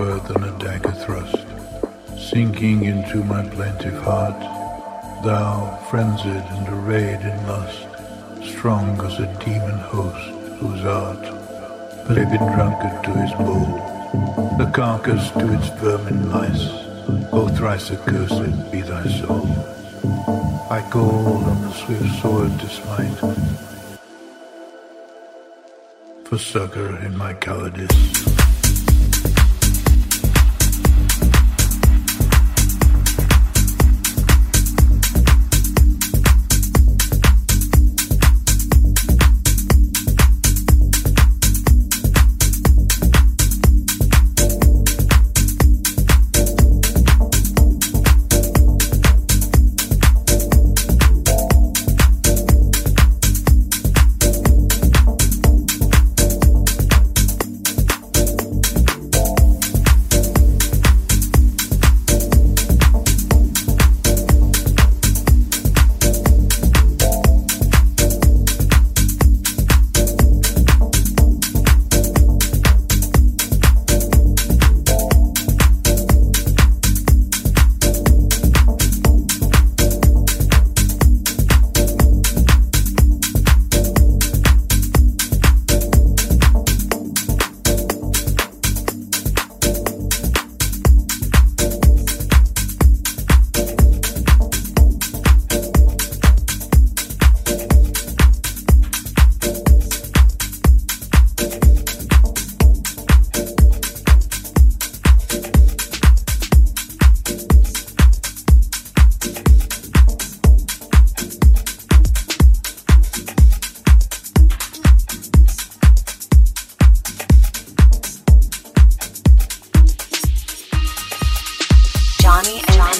sharper than a dagger thrust, sinking into my plaintive heart, thou frenzied and arrayed in lust, strong as a demon host whose art, baby drunkard to his bowl, the carcass to its vermin lice, O thrice accursed be thy soul. I call on the swift sword to smite, for succor in my cowardice.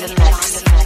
the mix.